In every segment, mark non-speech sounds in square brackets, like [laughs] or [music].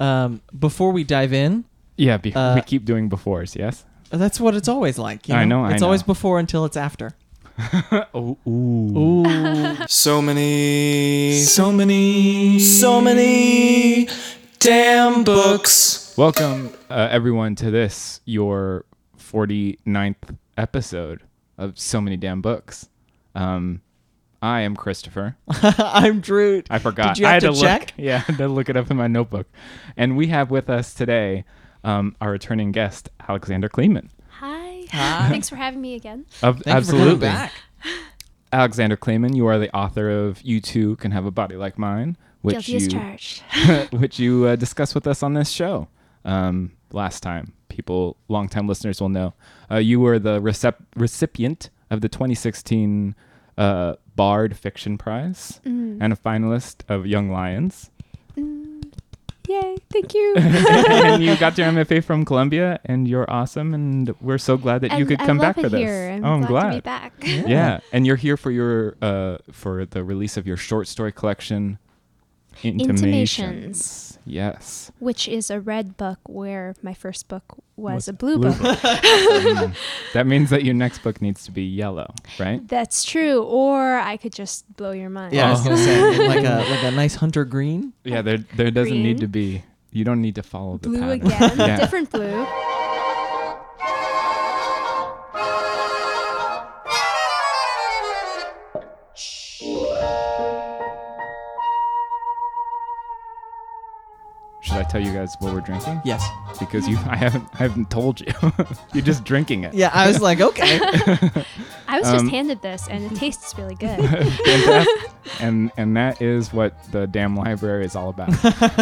Um, before we dive in, Yeah, be- Uh, we keep doing befores, yes? that's what it's always like. You I know, I It's always before until it's after. [laughs] oh, ooh. Ooh. [laughs] So many, so many, so many damn books. Welcome, uh, everyone, to this, your 49th episode of So Many Damn Books. Um, I am Christopher. [laughs] I'm Drew. I forgot. Did you I have had to look. check? [laughs] Yeah, I had to look it up in my notebook. And we have with us today um, our returning guest, Alexandra Kleeman. Hi. Hi. [laughs] Thanks for having me again. Of, Thank absolutely. you for back. Alexandra Kleeman, you are the author of You Too Can Have a Body Like Mine, which Guilty you which you uh, discussed with us on this show um, last time. People, longtime listeners will know. Uh, you were the recep- recipient of the 2016 uh, Bard Fiction Prize Mm. and a finalist of Young Lions. Yay. Thank you. [laughs] and you got your [laughs] MFA from Columbia, and you're awesome. And we're so glad that you could I come back it for this. here. I'm oh, I'm glad, glad. to be back. Yeah. and you're here for your uh, for the release of your short story collection, Intimations. Intimations. Yes. Which is a red book where my first book was, Was a blue, blue book. Mm. that means that your next book needs to be yellow, right? That's true. Or I could just blow your mind. Yeah, I was Oh. gonna say [laughs] like a like a nice hunter green. Yeah, there there doesn't need to be. You don't need to follow the Blue pattern. again. [laughs] Yeah. Different blue. Tell you guys what we're drinking? Yes. Because you, I haven't, I haven't told you. [laughs] You're just drinking it. Yeah, I was like, okay. [laughs] I was Um, just handed this and it tastes really good. [laughs] Fantastic. And and that is what the damn library is all about.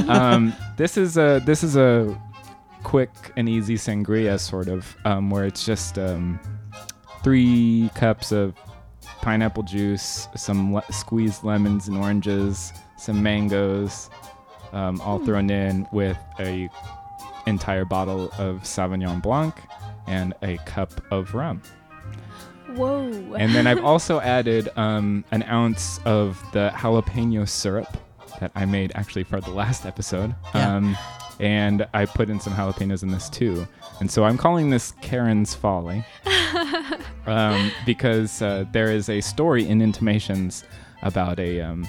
um, this is a this is a quick and easy sangria sort of um, where it's just um, three cups of pineapple juice, some le- squeezed lemons and oranges, some mangoes, um, all thrown in with a entire bottle of Sauvignon Blanc and a cup of rum. Whoa. And then I've [laughs] also added um, an ounce of the jalapeno syrup that I made actually for the last episode. Yeah. Um, and I put in some jalapenos in this too. And so I'm calling this Karen's Folly [laughs] um, because uh, there is a story in Intimations about a, um,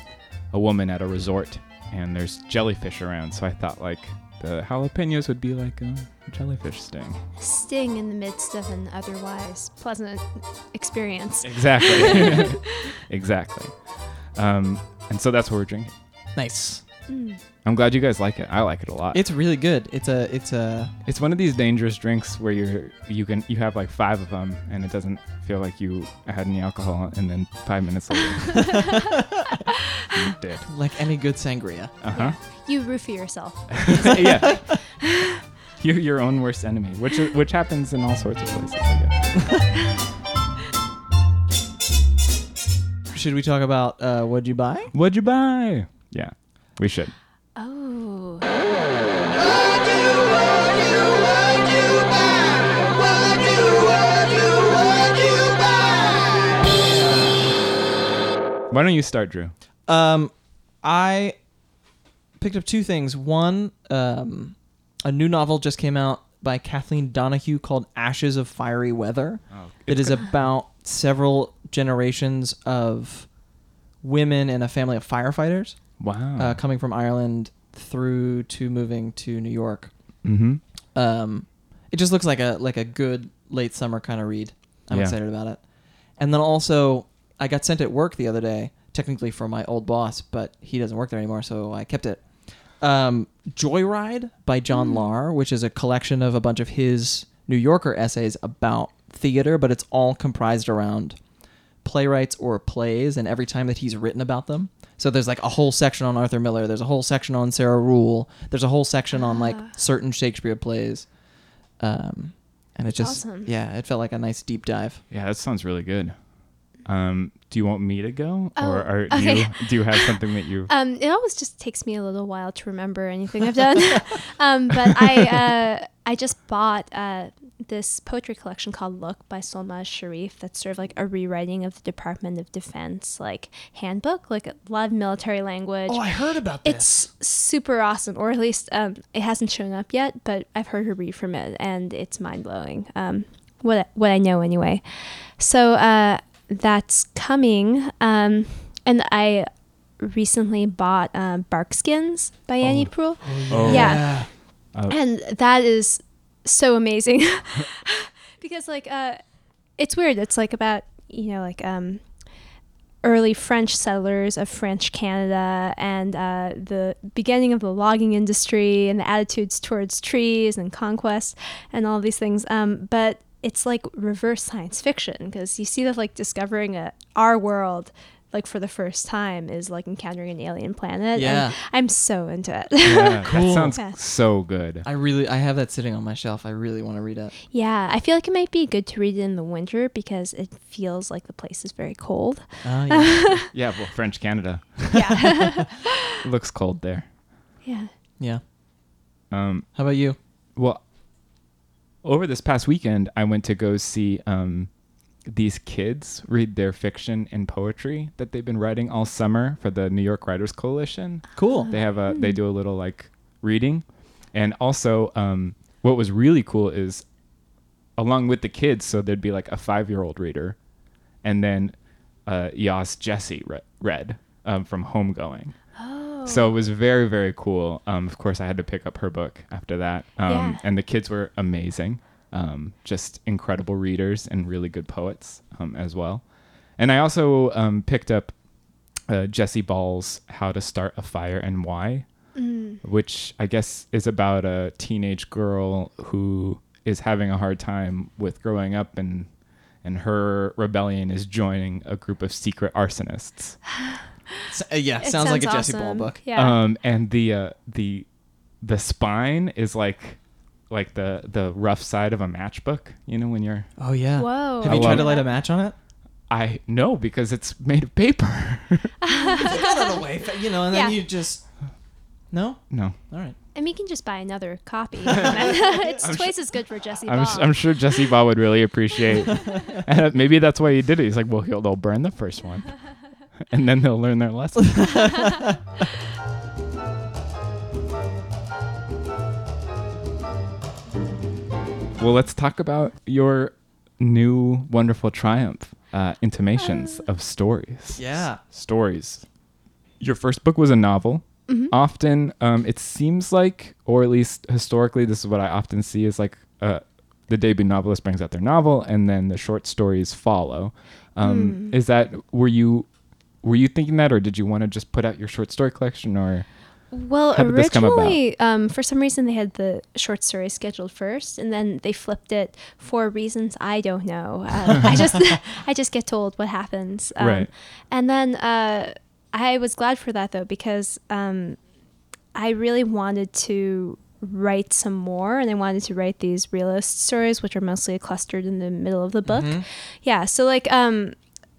a woman at a resort and there's jellyfish around. So I thought like the jalapenos would be like a jellyfish sting. Sting in the midst of an otherwise pleasant experience. Exactly. [laughs] [laughs] exactly. Um, and so that's what we're drinking. nice. Mm. I'm glad you guys like it. I like it a lot. It's really good. It's a it's a it's one of these dangerous drinks where you're you can you have like five of them and it doesn't feel like you had any alcohol and then five minutes later [laughs] you did. like any good sangria. Uh huh. You roofie yourself. [laughs] yeah. You're your own worst enemy, which which happens in all sorts of places. I guess. Should we talk about uh, what'd you buy? What'd you buy? Yeah, we should. Oh. Why don't you start, Drew? Um, I picked up two things. One, um, a new novel just came out by Kathleen Donohoe called Ashes of Fiery Weather. Oh, It is about several generations of women in a family of firefighters wow. uh, coming from Ireland through to moving to New York. mm-hmm. Um, it just looks like a like a good late summer kind of read. I'm Yeah. excited about it. And then also, I got sent at work the other day, technically from my old boss, but he doesn't work there anymore, so I kept it. Um, Joyride by John Lahr, which is a collection of a bunch of his New Yorker essays about theater, but it's all comprised around playwrights or plays, and every time that he's written about them. So there's like a whole section on Arthur Miller. There's a whole section on Sarah Ruhl. There's a whole section on like Ah. certain Shakespeare plays. Um, and it just Awesome. yeah, it felt like a nice deep dive. Yeah, that sounds really good. Um, do you want me to go, Oh, or are okay. you, do you have something that you? [laughs] Um, it always just takes me a little while to remember anything I've done. [laughs] um, but I uh, I just bought uh, this poetry collection called Look by Solmaz Sharif that's sort of like a rewriting of the Department of Defense like handbook, like a lot of military language. Oh, I heard about this. It's super awesome, or at least um, it hasn't shown up yet, but I've heard her read from it, and it's mind blowing. Um, what what I know anyway. So uh, that's coming, um, and I recently bought uh, Barkskins by Annie Proulx. Oh. Yeah. Oh. and that is so amazing. [laughs] Because like uh it's weird. It's like about you know like um early french settlers of french canada and uh, the beginning of the logging industry and the attitudes towards trees and conquest and all these things. Um but it's like reverse science fiction because you see that like discovering a our world like for the first time is like encountering an alien planet Yeah. and i'm so into it Yeah, [laughs] Cool. that sounds Yeah. so good. I really, I have that sitting on my shelf. I really want to read it. Yeah, I feel like it might be good to read it in the winter because it feels like the place is very cold. Oh [laughs] yeah, Yeah, well, French Canada Yeah. [laughs] looks cold there. yeah. yeah. Um, How about you? well, over this past weekend, I went to go see um, these kids read their fiction and poetry that they've been writing all summer for the New York Writers Coalition. Cool. They have a they do a little like reading, and also um, what was really cool is along with the kids, so there'd be like a five year old reader, and then uh, Yaa Gyasi re- read um, from Homegoing. Oh. So it was very, very cool. Um, of course, I had to pick up her book after that. Um, Yeah. And the kids were amazing. Um, just incredible readers and really good poets um, as well. And I also um, picked up uh, Jesse Ball's How to Start a Fire and Why, which I guess is about a teenage girl who is having a hard time with growing up and and her rebellion is joining a group of secret arsonists. [sighs] S- uh, yeah, It sounds, like a Jesse. Ball book. Yeah. Um, and the uh, the the spine is like like the the rough side of a matchbook. You know when you're Oh yeah. Whoa. Have I you tried to light a match on it? I know because it's made of paper. Out of the way, you know, and then Yeah. you just no. no, All right. and we can just buy another copy. [laughs] [laughs] it's I'm twice as good for Jesse Ball. I'm s- I'm sure Jesse Ball would really appreciate. [laughs] and uh, maybe that's why he did it. He's like, well, he'll they'll burn the first one, and then they'll learn their lesson. Well, let's talk about your new wonderful triumph, uh, intimations of stories. Yeah. stories. Your first book was a novel. Often, um, it seems like, or at least historically, this is what I often see is like uh, the debut novelist brings out their novel, and then the short stories follow. Um, Is that were you were you thinking that, or did you want to just put out your short story collection, or Well, How originally, um, for some reason, they had the short story scheduled first, and then they flipped it for reasons I don't know. Uh, [laughs] I just, [laughs] I just get told what happens. Um, Right. And then uh, I was glad for that though because um, I really wanted to write some more, and I wanted to write these realist stories, which are mostly clustered in the middle of the book. Yeah. So like, um,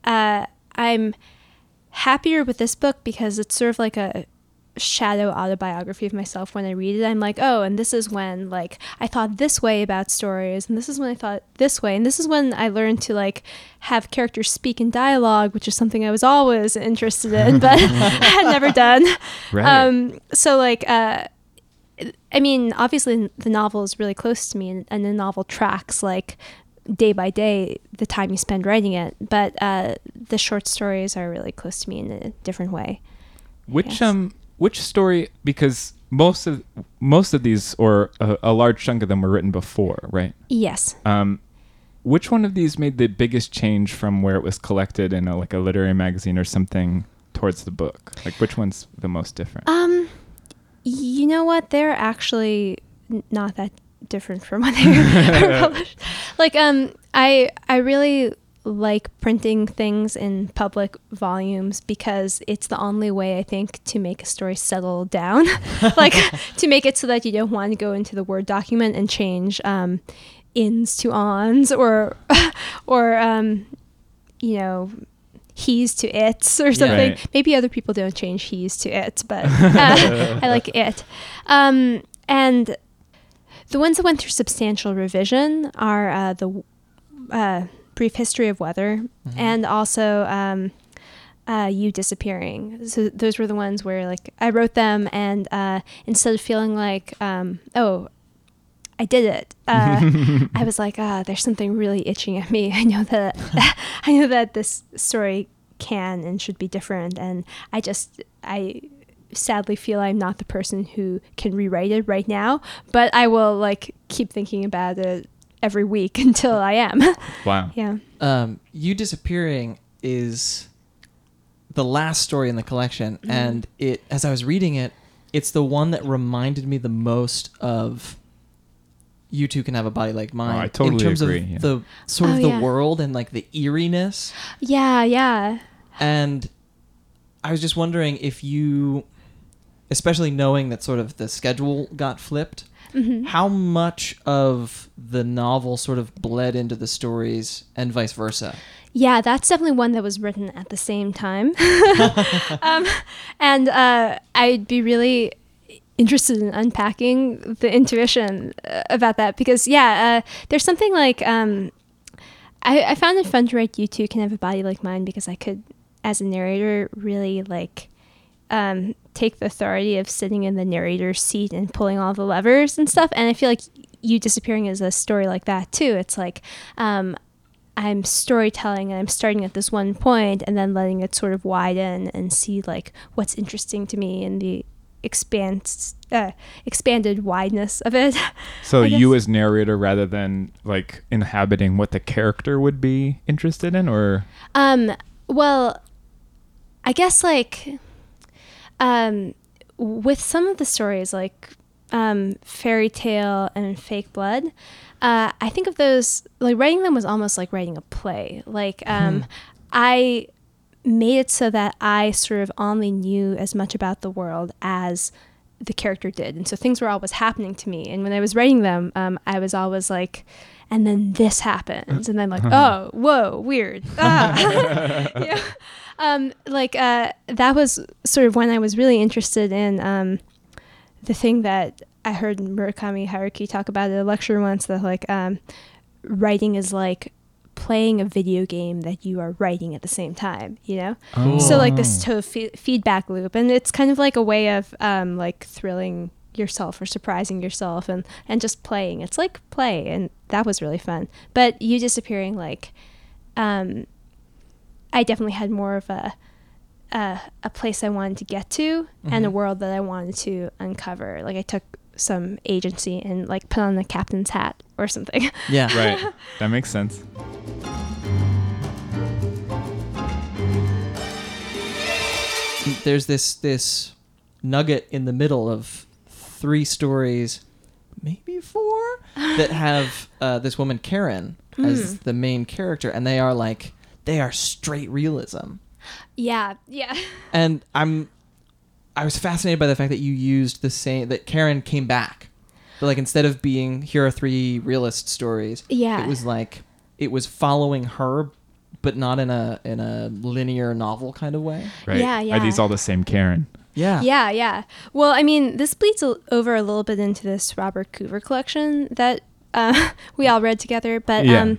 uh, I'm happier with this book because it's sort of like a shadow autobiography of myself when I read it. I'm like, oh, and this is when like I thought this way about stories, and this is when I thought this way, and this is when I learned to like have characters speak in dialogue, which is something I was always interested in, but [laughs] [laughs] had never done. Right. Um, so like, uh, I mean, obviously the novel is really close to me, and, and the novel tracks like day by day the time you spend writing it. But uh, the short stories are really close to me in a different way. Which um which story because most of most of these or a, a large chunk of them were written before, right? Yes. Um, which one of these made the biggest change from where it was collected in a, like a literary magazine or something towards the book? Like which one's the most different? Um, you know what? They're actually n- not that different from when they were [laughs] [laughs] published. Like, um, I I really like printing things in public volumes because it's the only way I think to make a story settle down. [laughs] like [laughs] to make it so that you don't want to go into the Word document and change um, ins to ons or [laughs] or um, you know he's to its or something. Right. Maybe other people don't change he's to it, but uh, I like it. Um, and the ones that went through substantial revision are uh, the uh, brief history of weather and also um, uh, you disappearing. So those were the ones where like I wrote them and uh, instead of feeling like um, oh I did it. Uh, [laughs] I was like, ah, there's something really itching at me. [laughs] I know that, [laughs] I know that this story can and should be different, and I just, I sadly feel I'm not the person who can rewrite it right now. But I will like keep thinking about it every week [laughs] until I am. [laughs] Wow. yeah. um, you disappearing is the last story in the collection Mm-hmm. and it as i was reading it it's the one that reminded me the most of you too can have a body like mine Oh, I totally in terms agree, of yeah. the sort of Oh, the yeah. world and like the eeriness Yeah, yeah. and i was just wondering if you especially knowing that sort of the schedule got flipped Mm-hmm. how much of the novel sort of bled into the stories and vice versa Yeah, that's definitely one that was written at the same time. [laughs] [laughs] um, and uh, I'd be really interested in unpacking the intuition uh, about that because, yeah, uh, there's something like um, I, I found it fun to write You Too Can Have a Body Like Mine because I could, as a narrator, really like um, take the authority of sitting in the narrator's seat and pulling all the levers and stuff. And I feel like you disappearing is a story like that too. It's like um, I'm storytelling and I'm starting at this one point and then letting it sort of widen and see like what's interesting to me in the expanse, uh, expanded wideness of it. [laughs] So you as narrator rather than like inhabiting what the character would be interested in or Um, well, I guess like um, with some of the stories, like um, fairy tale and fake blood, uh, I think of those like writing them was almost like writing a play. Like um, I made it so that I sort of only knew as much about the world as the character did, and so things were always happening to me. And when I was writing them, um, I was always like. And then this happens, and then like, [laughs] oh, whoa, weird. [laughs] Ah. [laughs] yeah. Um, like uh, that was sort of when I was really interested in um, the thing that I heard Murakami Haruki talk about at a lecture once that like um, writing is like playing a video game that you are writing at the same time, you know? So like this total fe- feedback loop, and it's kind of like a way of um, like thrilling yourself or surprising yourself and and just playing. It's like play, and that was really fun. But you disappearing, like, um, I definitely had more of a a, a place I wanted to get to and a world that I wanted to uncover. Like I took some agency and like put on the captain's hat or something. yeah [laughs] right. That makes sense. there's this this nugget in the middle of three stories, maybe four, that have uh, this woman Karen as the main character, and they are like they are straight realism. yeah, yeah. [laughs] And I'm I was fascinated by the fact that you used the same that Karen came back. But like instead of being here are three realist stories, Yeah. it was like it was following her but not in a in a linear novel kind of way. Right. Yeah, Are these all the same Karen? Yeah. Yeah, yeah. Well, I mean, this bleeds a- over a little bit into this Robert Coover collection that uh, [laughs] we all read together. But Yeah. um,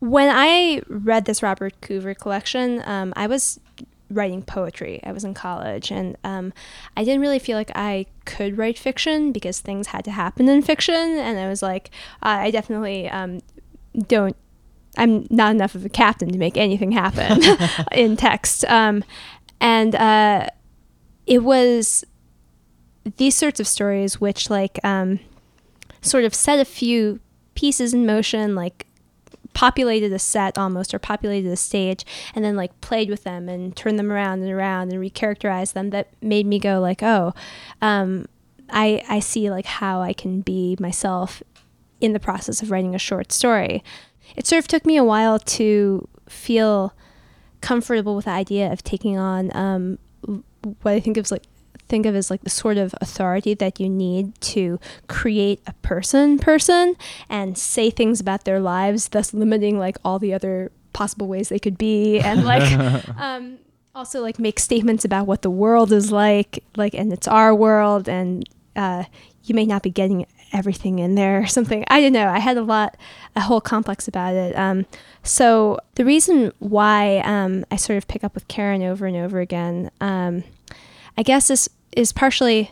when I read this Robert Coover collection, um, I was writing poetry. I was in college, and um, I didn't really feel like I could write fiction because things had to happen in fiction. And I was like, I definitely um, don't. I'm not enough of a captain to make anything happen [laughs] in text. Um, and uh, it was these sorts of stories which like um, sort of set a few pieces in motion like populated a set almost or populated a stage and then like played with them and turned them around and around and recharacterized them that made me go like oh um, I, I see like how i can be myself in the process of writing a short story. It sort of took me a while to feel comfortable with the idea of taking on um, what I think of as like think of as like the sort of authority that you need to create a person person and say things about their lives, thus limiting like all the other possible ways they could be and like [laughs] um, also like make statements about what the world is like like and it's our world and uh, you may not be getting everything in there or something. I don't know. I had a lot, a whole complex about it. Um, so the reason why um, I sort of pick up with Karen over and over again, um, I guess is is partially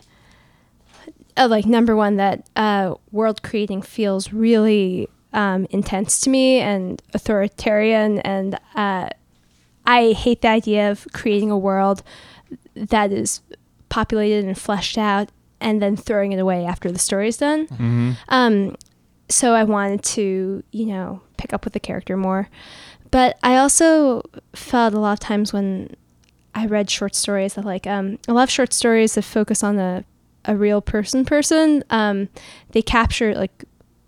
uh, like number one that uh, world creating feels really um, intense to me and authoritarian, and uh, I hate the idea of creating a world that is populated and fleshed out and then throwing it away after the story is done. Mm-hmm. Um, so I wanted to, you know, pick up with the character more. But I also felt a lot of times when I read short stories that, like, um, a lot of short stories that focus on a, a real person person, um, they capture, like,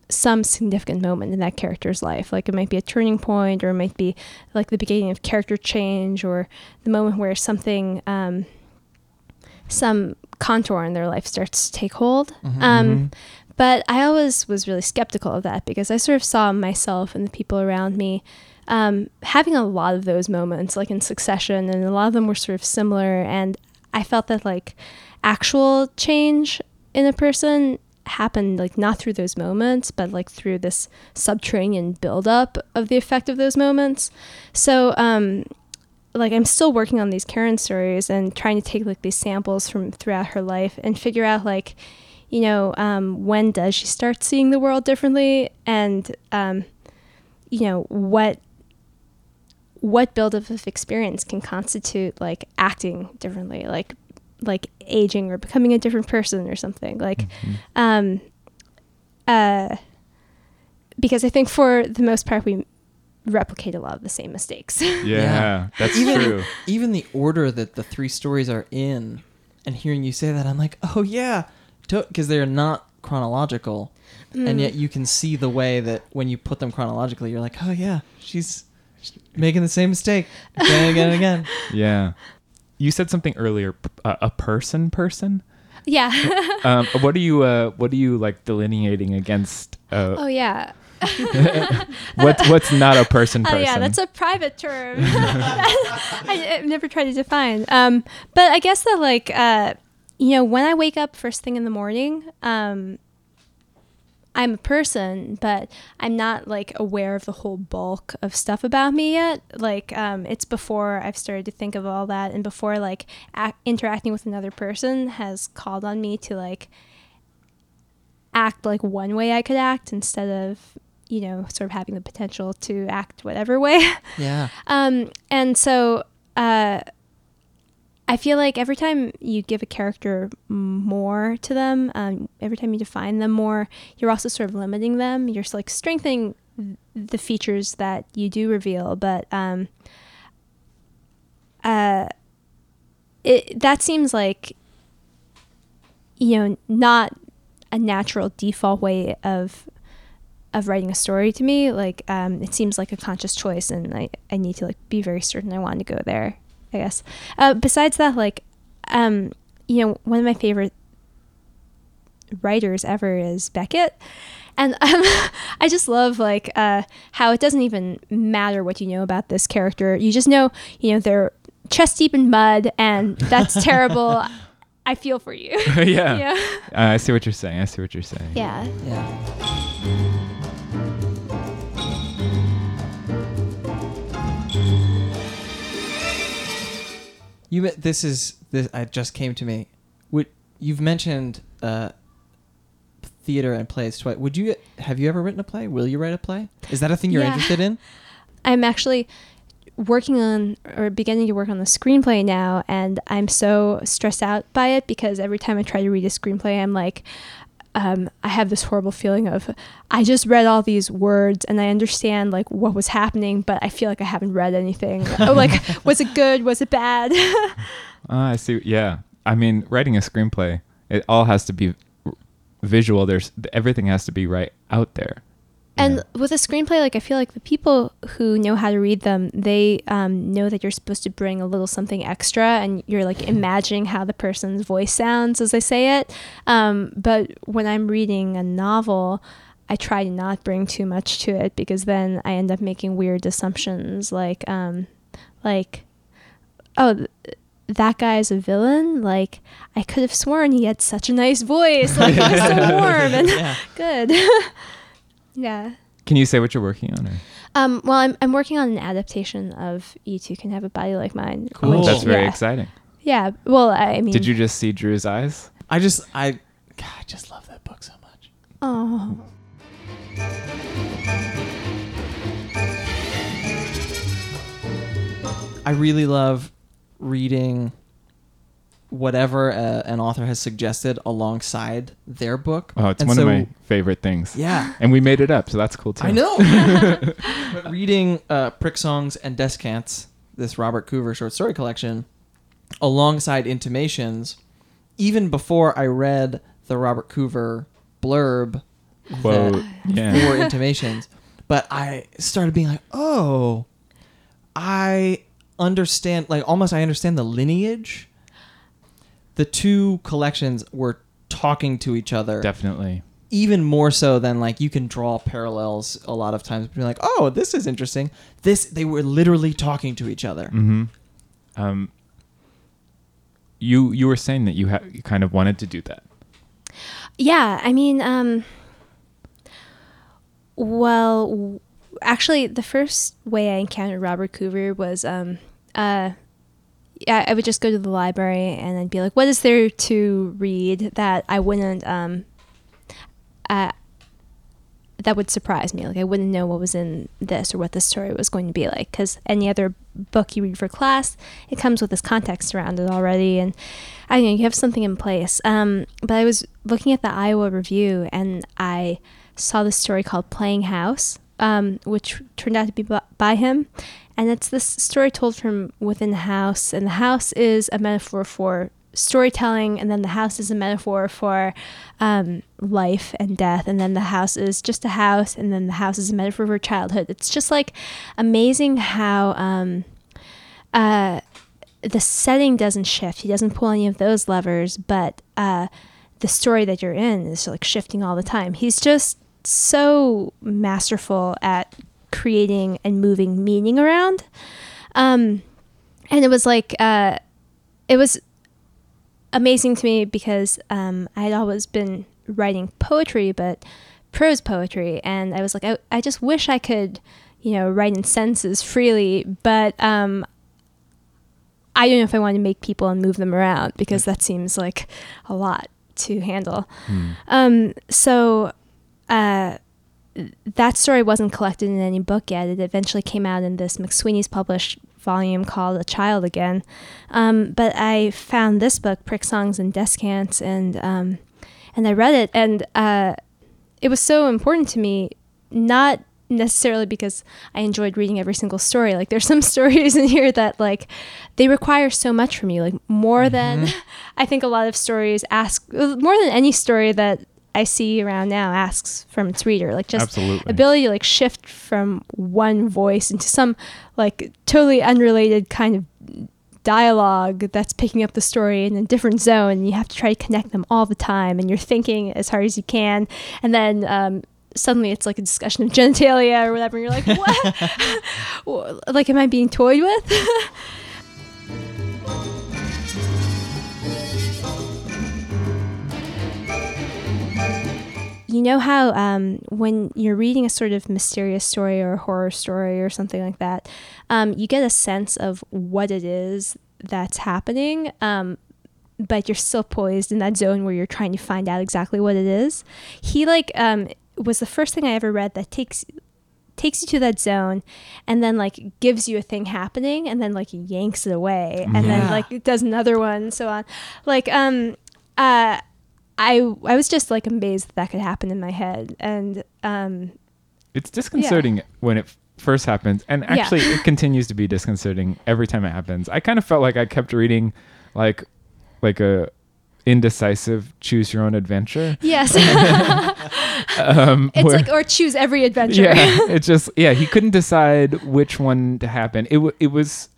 some significant moment in that character's life. Like, it might be a turning point, or it might be, like, the beginning of character change, or the moment where something, um, some contour in their life starts to take hold. Um, but I always was really skeptical of that because I sort of saw myself and the people around me um, having a lot of those moments, like in succession, and a lot of them were sort of similar. And I felt that like actual change in a person happened like not through those moments, but like through this subterranean buildup of the effect of those moments. So, um, like I'm still working on these Karen stories and trying to take like these samples from throughout her life and figure out like, you know, um, when does she start seeing the world differently, and um, you know what what buildup of experience can constitute like acting differently, like like aging or becoming a different person or something like um uh because I think for the most part we replicate a lot of the same mistakes. [laughs] Yeah, Yeah. that's even, true. Even the order that the three stories are in, and hearing you say that, I'm like, oh yeah, because they're not chronological, and yet you can see the way that when you put them chronologically, you're like, oh yeah, she's, she's making the same mistake again and again and again. [laughs] Yeah. You said something earlier. p- Uh, a person, person. yeah. [laughs] Um, what are you? Uh, what are you like delineating against? Uh, oh yeah. [laughs] What's what's not a person, Oh person? yeah, that's a private term. I, I've never tried to define. Um, but I guess that like uh, you know, when I wake up first thing in the morning, um, I'm a person, but I'm not like aware of the whole bulk of stuff about me yet. Like um, it's before I've started to think of all that, and before like ac- interacting with another person has called on me to like act like one way I could act instead of you know sort of having the potential to act whatever way. [laughs] Yeah. Um, and so uh, I feel like every time you give a character more to them, um, every time you define them more, you're also sort of limiting them. You're like strengthening the features that you do reveal, but um, uh, it that seems like you know not a natural default way of of writing a story to me like um, it seems like a conscious choice and I, I need to like be very certain i want to go there i guess uh, besides that like um, you know one of my favorite writers ever is beckett and [laughs] um, i just love like uh, how it doesn't even matter what you know about this character you just know you know they're chest deep in mud and that's [laughs] terrible i feel for you [laughs] yeah. yeah Uh, I see what you're saying. I see what you're saying. yeah Yeah. You this is this I just came to me. Would you've mentioned uh, theater and plays twice? Would you have you ever written a play? Will you write a play? Is that a thing you're Yeah. interested in? [laughs] I'm actually working on or beginning to work on the screenplay now and I'm so stressed out by it because every time I try to read a screenplay I'm like um, I have this horrible feeling of I just read all these words and I understand like what was happening but I feel like I haven't read anything. [laughs] oh, like was it good? Was it bad? [laughs] Ah, I see. Yeah. I mean, writing a screenplay, it all has to be visual. There's everything has to be right out there. And Yeah. with a screenplay, like I feel like the people who know how to read them, they um, know that you're supposed to bring a little something extra, and you're like imagining how the person's voice sounds as they say it. Um, but when I'm reading a novel, I try to not bring too much to it because then I end up making weird assumptions, like um, like oh. Th- that guy is a villain. Like I could have sworn he had such a nice voice. Like he was so [laughs] warm and Yeah. [laughs] good. [laughs] yeah. Can you say what you're working on? Or? Um, well, I'm, I'm working on an adaptation of You Too Can Have a Body Like Mine. Cool. which- That's very yeah. exciting. Yeah. Well, I, I mean, Did you just see Drew's eyes? I just I God, I just love that book so much. Oh. I really love reading whatever uh, an author has suggested alongside their book. Oh, it's And one so- of my favorite things. Yeah. And we made it up, so that's cool too. I know. [laughs] but reading uh, Pricksongs and Descants, this Robert Coover short story collection, alongside Intimations, even before I read the Robert Coover blurb Quote. that- Yeah. for Intimations, but I started being like, oh, I understand, like almost I understand the lineage. The two collections were talking to each other Definitely. even more so than like you can draw parallels a lot of times be like oh this is interesting this they were literally talking to each other Mm-hmm. Um, you you were saying that you ha- you kind of wanted to do that. Yeah, I mean, um, well, w- actually, the first way I encountered Robert Coover was, um, uh, yeah, I would just go to the library and I'd be like, "What is there to read that I wouldn't, um, uh, that would surprise me? Like, I wouldn't know what was in this or what the story was going to be like. Because any other book you read for class, it comes with this context around it already, and I know you have something in place. Um, but I was looking at the Iowa Review, and I saw this story called "Playing House," um, which turned out to be by him, and it's this story told from within the house, and the house is a metaphor for storytelling, and then the house is a metaphor for um, life and death, and then the house is just a house, and then the house is a metaphor for childhood. It's just like amazing how um, uh, the setting doesn't shift. He doesn't pull any of those levers, but uh, the story that you're in is like shifting all the time. He's just so masterful at creating and moving meaning around. Um, and it was like, uh, it was amazing to me because um, I had always been writing poetry, but prose poetry. And I was like, I, I just wish I could, you know, write in senses freely, but um, I don't know if I want to make people and move them around because that seems like a lot to handle. Um, so uh, that story wasn't collected in any book yet. It eventually came out in this McSweeney's published volume called A Child Again. Um, but I found this book, Pricksongs and Descants, and um, and I read it, and uh, it was so important to me, not necessarily because I enjoyed reading every single story. Like there's some [laughs] stories in here that like they require so much from you, like more than [laughs] I think a lot of stories ask, more than any story that I see around now asks from its reader. Like just Absolutely. ability to like shift from one voice into some like totally unrelated kind of dialogue that's picking up the story in a different zone and you have to try to connect them all the time and you're thinking as hard as you can and then um, suddenly it's like a discussion of genitalia or whatever and you're like [laughs] what [laughs] like am i being toyed with [laughs] you know how um, when you're reading a sort of mysterious story or a horror story or something like that, um, you get a sense of what it is that's happening, um, but you're still poised in that zone where you're trying to find out exactly what it is. He like um, was the first thing I ever read that takes takes you to that zone and then like gives you a thing happening and then like yanks it away and then like does another one and so on like um uh I I was just like amazed that that could happen in my head, and um, It's disconcerting when it first happens, and Yeah. actually, it continues to be disconcerting every time it happens. I kind of felt like I kept reading, like, like a indecisive choose your own adventure. yes, [laughs] Um, [laughs] it's where- like or choose every adventure. yeah, [laughs] it just yeah, he couldn't decide which one to happen. It w- it was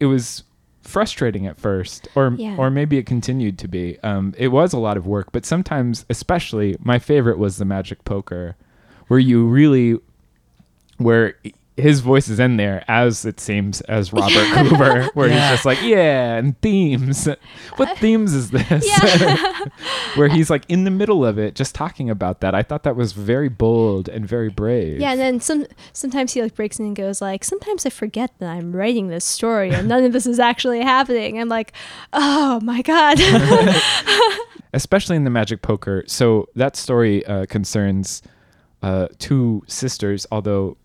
it was frustrating at first, or Yeah. or maybe it continued to be. Um, it was a lot of work, but sometimes, especially, my favorite was the Magic Poker, where you really where his voice is in there as it seems as [laughs] Robert Coover, where Yeah. he's just like, yeah, and themes. [laughs] What [laughs] themes is this? Yeah. where he's like in the middle of it, just talking about that. I thought that was very bold and very brave. Yeah, and then some sometimes he like breaks in and goes like, sometimes I forget that I'm writing this story and none of this is actually happening. I'm like, oh my god. especially in the magic poker. So that story uh, concerns uh, two sisters, although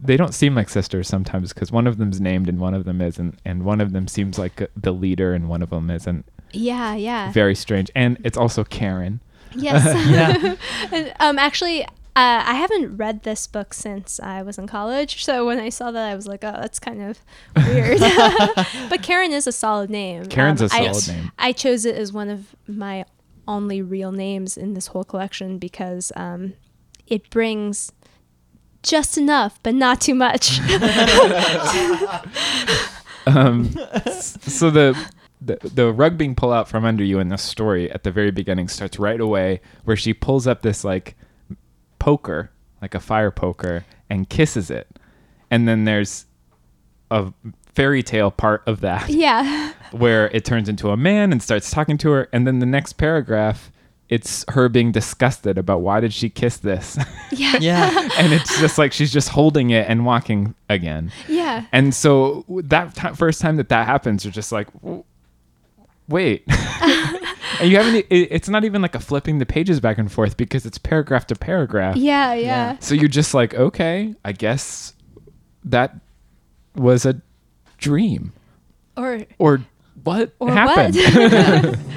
they don't seem like sisters sometimes because one of them's named and one of them isn't, and one of them seems like the leader and one of them isn't. yeah, yeah. Very strange, and it's also Karen. Yes. [laughs] Yeah. And, [laughs] um, actually, uh, I haven't read this book since I was in college. So when I saw that, I was like, oh, that's kind of weird. [laughs] but Karen is a solid name. Karen's Um, a I- solid name. I chose it as one of my only real names in this whole collection because um, it brings just enough, but not too much. [laughs] Um, so the, the the rug being pulled out from under you in this story at the very beginning starts right away, where she pulls up this like poker, like a fire poker, and kisses it, and then there's a fairy tale part of that yeah. [laughs] where it turns into a man and starts talking to her, and then the next paragraph. It's her being disgusted about why did she kiss this, Yeah. [laughs] Yeah. and it's just like she's just holding it and walking again. Yeah. And so that ti first time that that happens, you're just like, wait. [laughs] and you haven't. e- It, it's not even like a flipping the pages back and forth because it's paragraph to paragraph. Yeah. Yeah. So you're just like, okay, I guess that was a dream, Or or what or happened? what? [laughs]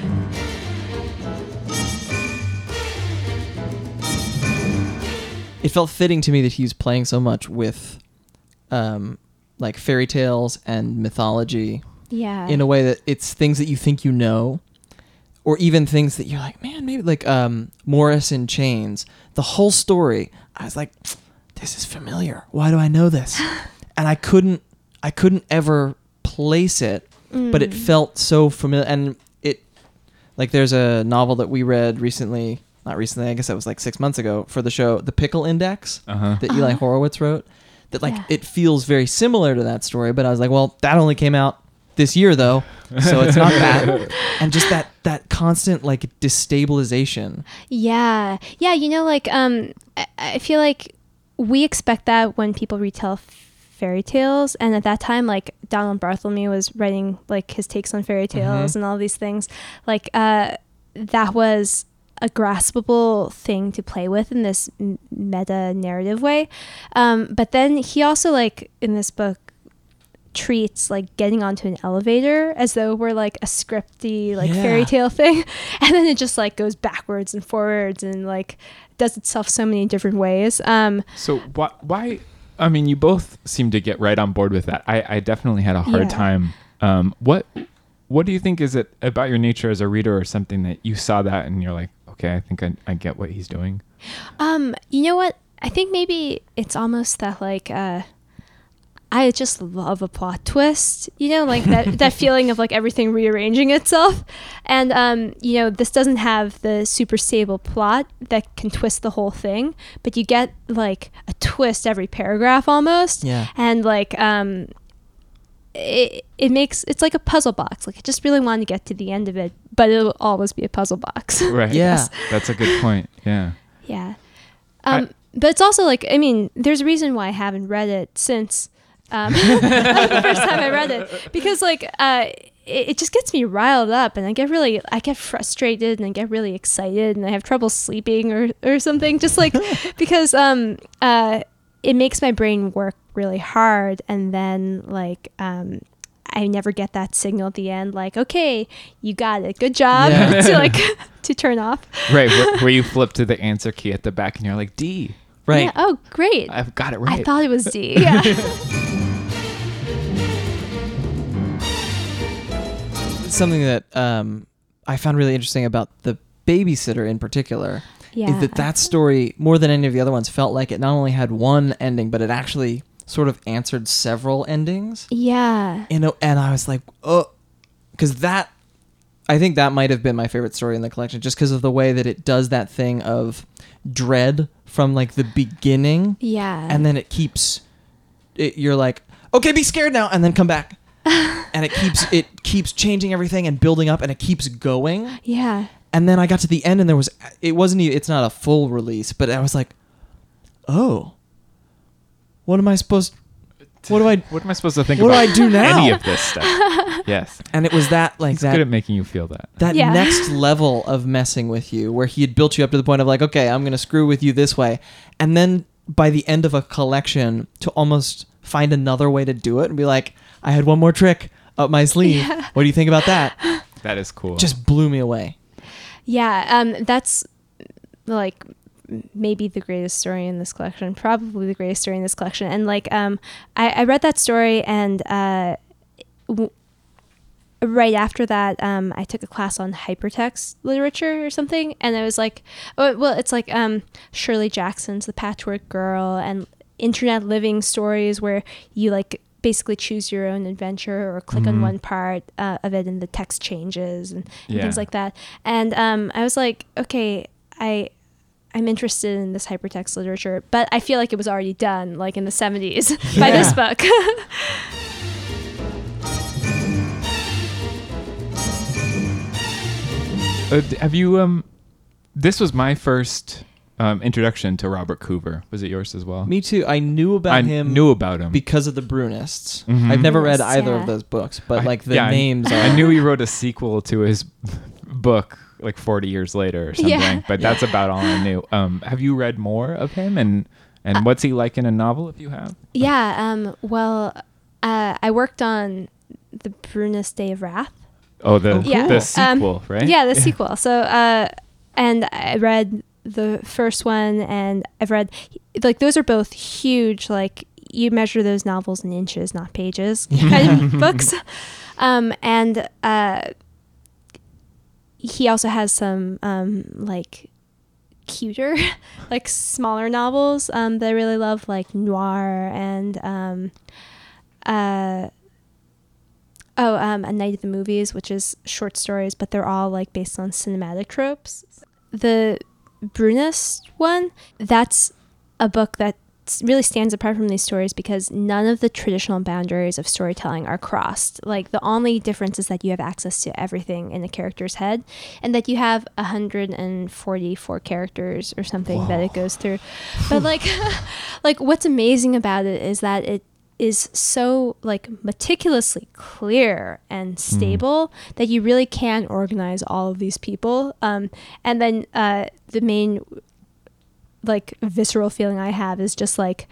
it felt fitting to me that he was playing so much with um like fairy tales and mythology yeah. in a way that it's things that you think you know or even things that you're like man maybe like um morris in chains. The whole story i was like this is familiar. Why do i know this? [laughs] And i couldn't i couldn't ever place it but it felt so familiar and it like there's a novel that we read recently not recently i guess that was like six months ago for the show the pickle index Uh-huh. that eli horowitz wrote that like Yeah. it feels very similar to that story but i was like well that only came out this year though so it's not that [laughs] and just that that constant like destabilization Yeah. Yeah, you know like um I, I feel like we expect that when people retell fairy tales and at that time like Donald Barthelme was writing like his takes on fairy tales and all these things like uh that was a graspable thing to play with in this meta narrative way um but then he also like in this book treats like getting onto an elevator as though we're like a scripty like Yeah. fairy tale [laughs] thing and then it just like goes backwards and forwards and like does itself so many different ways um So why? Why? I mean, you both seem to get right on board with that. I, I definitely had a hard Yeah. time. Um, what What do you think is it about your nature as a reader, or something that you saw that and you're like, okay, I think I, I get what he's doing. Um, you know what? I think maybe it's almost that like uh I just love a plot twist, you know, like that [laughs] that feeling of like everything rearranging itself. And um, you know, this doesn't have the super stable plot that can twist the whole thing, but you get like a twist every paragraph almost. Yeah. And like um it, it makes it's like a puzzle box. Like I just really want to get to the end of it, but it'll always be a puzzle box. [laughs] Right. Yeah. That's a good point. Yeah. Yeah. Um, but it's also like, I mean, there's a reason why I haven't read it since um, [laughs] [laughs] the first time I read it. Because, like, uh, it, it just gets me riled up and I get really, I get frustrated and I get really excited and I have trouble sleeping or, or something. Just like, because um, uh, it makes my brain work really hard. And then, like, um, I never get that signal at the end, like, okay, you got it, good job, Yeah. [laughs] to like [laughs] [laughs] to turn off. Right. Where, where you flip to the answer key at the back and you're like, D. right Yeah. Oh, great. I've got it right. I thought it was D. Yeah. something that um, I found really interesting about the babysitter in particular yeah. is that that story more than any of the other ones felt like it not only had one ending but it actually sort of answered several endings yeah. you know and I was like oh because that I think that might have been my favorite story in the collection, just because of the way that it does that thing of dread from like the beginning, Yeah. and then it keeps. It, you're like, okay, be scared now, and then come back, [laughs] and it keeps it keeps changing everything and building up, and it keeps going. yeah. And then I got to the end, and there was it wasn't even, it's not a full release, but I was like, oh, what am I supposed? What do I? [laughs] What am I supposed to think What do about I do now? any of this stuff? [laughs] yes. And it was that like He's that good at making you feel that. that Yeah. next [laughs] level of messing with you where he had built you up to the point of like okay i'm going to screw with you this way and then by the end of a collection to almost find another way to do it and be like i had one more trick up my sleeve what do you think about that That is cool. just blew me away Yeah, um, that's like maybe the greatest story in this collection, probably the greatest story in this collection. And like, um, I, I read that story, and uh, w- right after that, um, I took a class on hypertext literature or something, and I was like, oh, well, it's like um, Shelley Jackson's The Patchwork Girl and internet living stories where you like basically choose your own adventure or click on Mhm. one part uh, of it and the text changes and, and Yeah. things like that. And um, I was like, okay, I I'm interested in this hypertext literature, but I feel like it was already done, like in the 70s, [laughs] by this book. [laughs] Uh, have you um? This was my first um, introduction to Robert Coover. Was it yours as well? me too i knew about I him knew about him. because of the brunists Mhm. i've never read either yeah. of those books but I- like the yeah, I- names are I knew he wrote a sequel to his [laughs] book like 40 years later or something, Yeah. but that's about all I knew. Um, have you read more of him and and Uh, what's he like in a novel if you have? yeah, um, well, uh, I worked on The Brunist Day of Wrath. Oh, the Yeah. the Um, sequel, right? Yeah, the [laughs] sequel. So, uh, and I read the first one, and I've read like those are both huge. Like you measure those novels in inches, not pages, [laughs] kind of books. Um, and uh, he also has some um, like cuter, [laughs] like smaller novels um, that I really love, like noir and um, uh, oh, um, A Night at the Movies, which is short stories, but they're all like based on cinematic tropes. The Brunist one, that's a book that really stands apart from these stories because none of the traditional boundaries of storytelling are crossed. Like the only difference is that you have access to everything in a character's head and that you have 144 characters or something that it goes through. But like [laughs] like what's amazing about it is that it is so like meticulously clear and stable that you really can organize all of these people um, and then uh, the main like visceral feeling i have is just like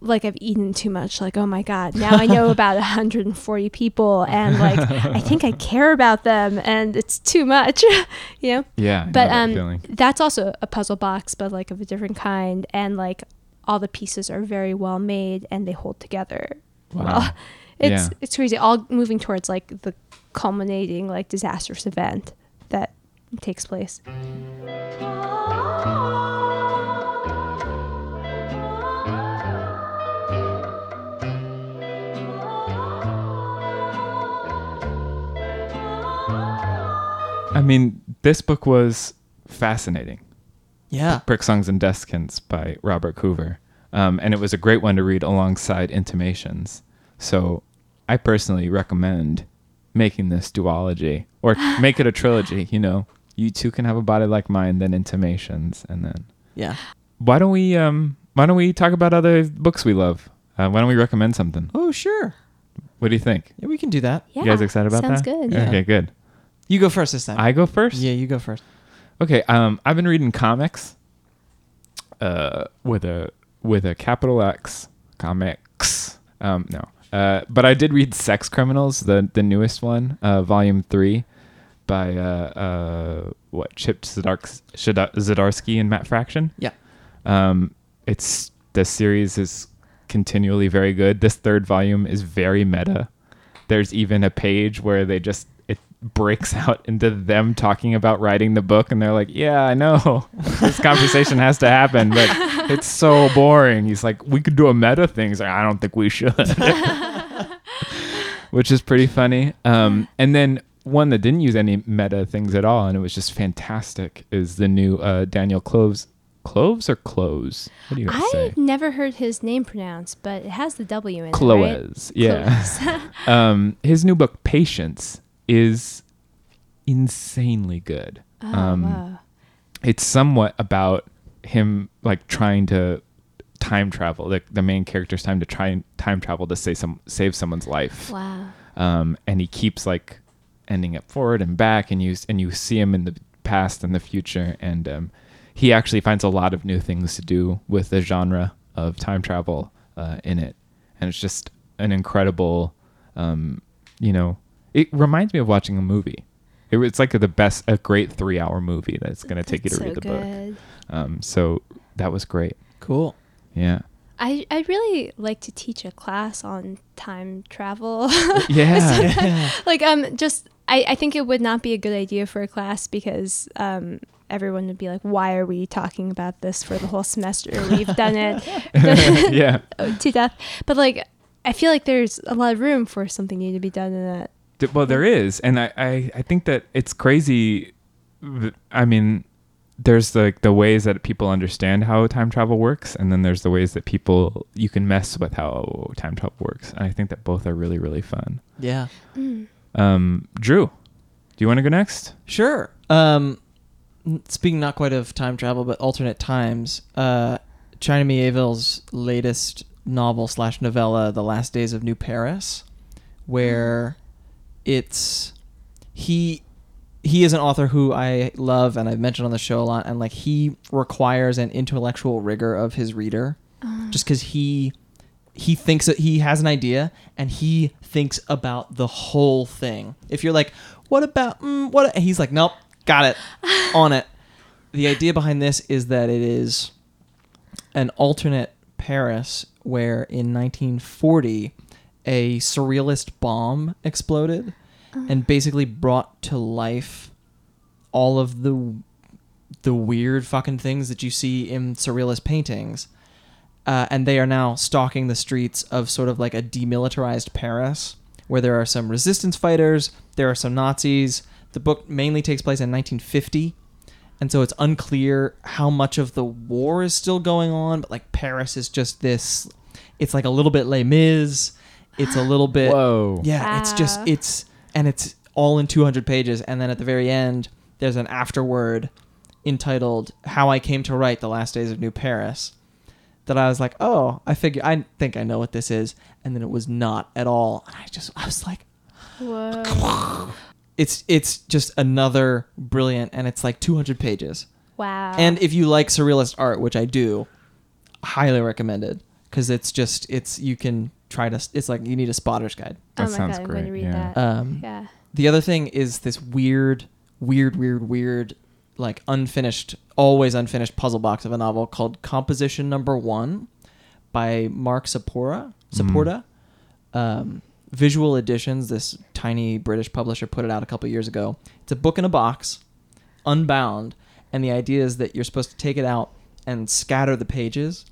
like I've eaten too much. Like, oh my God, now I know [laughs] about 140 people and like I think I [laughs] care about them and it's too much, [laughs] you know? Yeah. But um, feeling. that's also a puzzle box, but like of a different kind. And like all the pieces are very well made and they hold together Wow. well. [laughs] It's Yeah. it's crazy. All moving towards like the culminating like disastrous event that takes place. I mean, this book was fascinating. Yeah Pricksongs and Descants by Robert Coover. Um, and it was a great one to read alongside Intimations. So I personally recommend making this duology or [laughs] make it a trilogy. You know, you too can have a body like mine, then Intimations, and then yeah why don't we um why don't we talk about other books we love? Uh, why don't we recommend something? oh sure What do you think? yeah we can do that Yeah. you guys excited about sounds that? good. Yeah. Okay, good. you go first this time I go first. yeah you go first Okay, um, I've been reading comics, uh, with a with a capital X, comics. Um, no, uh, but I did read Sex Criminals, the the newest one, uh, volume three, by uh, uh, what Chip Zdarsky, Zdarsky and Matt Fraction. yeah Um, it's the series is continually very good. This third volume is very meta. There's even a page where they just breaks [laughs] out into them talking about writing the book, and they're like, "Yeah, I know [laughs] this conversation has to happen, but [laughs] it's so boring." He's like, "We could do a meta thing." He's like, "I don't think we should." which is pretty funny. Um, and then one that didn't use any meta things at all, and it was just fantastic, is the new uh, Daniel Clowes. Cloves or clothes? What do you guys say? I've never heard his name pronounced, but it has the W in it. right? Yeah. Um, his new book, Patience, is insanely good. oh, Um, wow. It's somewhat about him like trying to time travel. The, the main character's time to try and time travel to save some save someone's life. Wow. Um, and he keeps like ending up forward and back, and you and you see him in the past and the future, and um, he actually finds a lot of new things to do with the genre of time travel uh, in it, and it's just an incredible, um, you know, it reminds me of watching a movie. It, it's like the best, a great three-hour movie that's going to take you to That's read so the book. Um, so that was great. Cool. Yeah. I I'd really like to teach a class on time travel. [laughs] [laughs] Yeah. like um just I, I think it would not be a good idea for a class because um everyone would be like why are we talking about this for the whole semester we've done it [laughs] yeah. to death but like i feel like there's a lot of room for something new to be done in that D- Well, there is, and I, I, I think that it's crazy. I mean, there's like the ways that people understand how time travel works, and then there's the ways that people you can mess with how time travel works. And I think that both are really, really fun. Yeah. Um, Drew, do you want to go next? Sure. Um, speaking not quite of time travel, but alternate times. Uh, China Mieville's latest novel slash novella, "The Last Days of New Paris," where it's he he is an author who I love and I've mentioned on the show a lot, and like he requires an intellectual rigor of his reader, just because he he thinks that he has an idea and he thinks about the whole thing. If you're like, what about mm, what? He's like, nope, got it, [laughs] on it. The idea behind this is that it is an alternate Paris where in 1940 a surrealist bomb exploded and basically brought to life all of the the weird fucking things that you see in surrealist paintings. Uh, and they are now stalking the streets of sort of like a demilitarized Paris, where there are some resistance fighters, there are some Nazis. The book mainly takes place in 1950, and so it's unclear how much of the war is still going on. But like Paris is just this, it's like a little bit Les Mis, it's a little bit Whoa. yeah, it's just it's and it's all in 200 pages and then at the very end there's an afterword entitled How I Came to Write the Last Days of New Paris that I was like, "Oh, I figure I think I know what this is." And then it was not at all. And I just I was like, Whoa. [laughs] it's it's just another brilliant and it's like 200 pages. wow And if you like surrealist art, which I do, highly recommended cuz it's just it's you can try to it's like you need a spotter's guide. oh That my sounds god i'm going to great, read yeah. that Um yeah The other thing is this weird, weird, weird, weird, like unfinished, always unfinished puzzle box of a novel called Composition Number One by Mark Sapora. Saporta. Um, Visual Editions, this tiny British publisher, put it out a couple years ago. It's a book in a box, unbound, and the idea is that you're supposed to take it out and scatter the pages,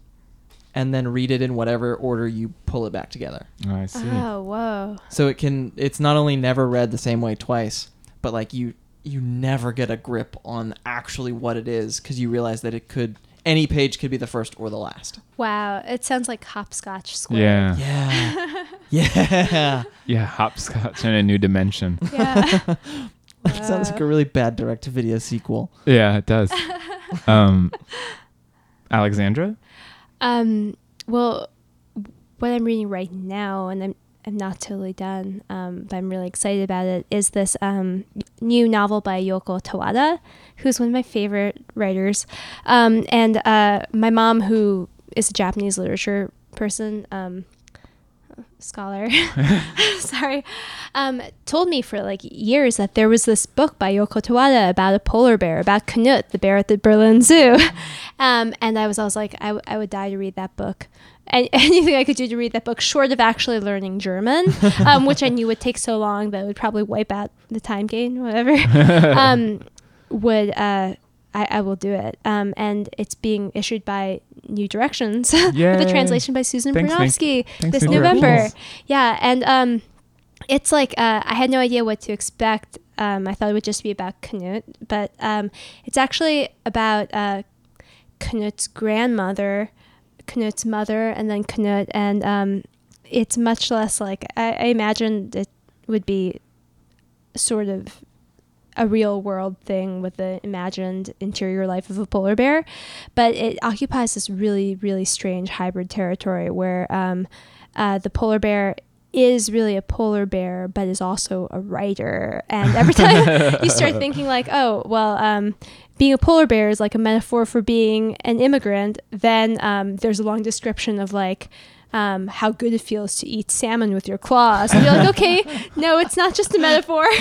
and then read it in whatever order you pull it back together. Oh, I see. oh whoa So it can it's not only never read the same way twice, but like you you never get a grip on actually what it is cuz you realize that it could any page could be the first or the last. wow it sounds like hopscotch square Yeah. Yeah. [laughs] yeah. [laughs] Yeah. Hopscotch in a new dimension. yeah [laughs] That sounds like a really bad direct to video sequel. Yeah, it does. um, Alexandra? Um, well, what I'm reading right now, and I'm I'm not totally done, um, but I'm really excited about it. Is this um, new novel by Yoko Tawada, who's one of my favorite writers, um, and uh, my mom, who is a Japanese literature person, um, scholar, [laughs] [laughs] sorry, um, told me for like years that there was this book by Yoko Tawada about a polar bear, about Knut, the bear at the Berlin Zoo. [laughs] Um, and I was always like, I, w- I would die to read that book. And anything I could do to read that book, short of actually learning German, um, which I knew would take so long that it would probably wipe out the time gain, whatever, um, would uh, I, I will do it. Um, and it's being issued by New Directions [laughs] with a translation by Susan Thanks, this. November. Cool. Yeah, and um, it's like uh, I had no idea what to expect. Um, I thought it would just be about Knut, but um, it's actually about uh, Knut's grandmother, Knut's mother, and then Knut, and um, it's much less like I, I imagined it would be sort of a real world thing with the imagined interior life of a polar bear, but it occupies this really, really strange hybrid territory where um, uh, the polar bear is really a polar bear, but is also a writer. And every [laughs] time you start thinking like, oh, well, um, being a polar bear is like a metaphor for being an immigrant, then um, there's a long description of like um, how good it feels to eat salmon with your claws. And you're like, okay, [laughs] no, it's not just a metaphor. [laughs]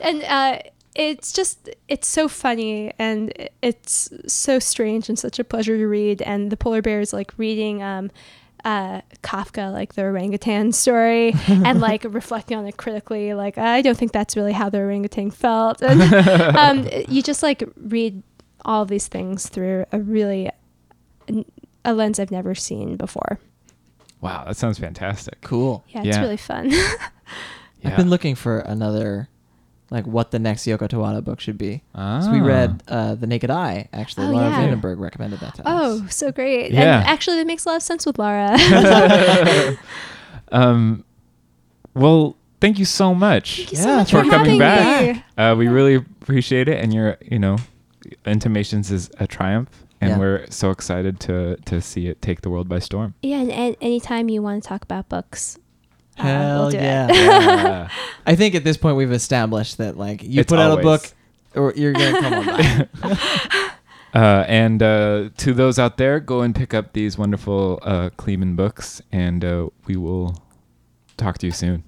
and uh, it's just, it's so funny and it's so strange and such a pleasure to read. And the polar bear is like reading. Um, uh, Kafka, like the orangutan [laughs] story, and like reflecting on it critically. Like, I don't think that's really how the orangutan felt. And um, you just like read all these things through a really a lens I've never seen before. Wow, that sounds fantastic. Cool. Yeah, it's Yeah. really fun. [laughs] I've been looking for another, like, what the next Yoko Tawada book should be. Ah. So we read uh, The Naked Eye, actually. Oh, Laura yeah. van den Berg recommended that to us. oh, so great. Yeah. And actually, that makes a lot of sense with Laura. [laughs] [laughs] um, well, thank you so much. Thank you so much for for coming back. me. Uh, we really appreciate it, and your, you know, intimations is a triumph, and Yeah. we're so excited to to see it take the world by storm. Yeah, and, and anytime you want to talk about books, uh, Hell we'll do yeah. it. [laughs] Yeah. I think at this point we've established that, like, you It's put out a book, or you're going to come on by. [laughs] [laughs] Uh, and uh, to those out there, go and pick up these wonderful uh, Kleeman books, and uh, we will talk to you soon.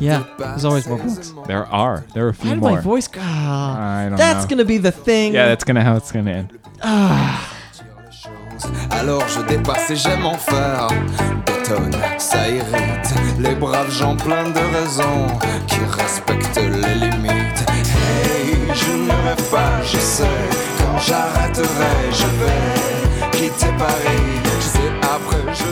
Yeah, there's always more books. There are. There are a How few did more. my voice go? I don't That's know. going to be the thing. Yeah, that's gonna how it's gonna end. Alors je dépasse et j'aime en faire ça irrite les braves gens pleins de raisons qui respectent les limites. Hey, je ne rêve pas, je sais, quand j'arrêterai, je vais quitter Paris. Je sais après, je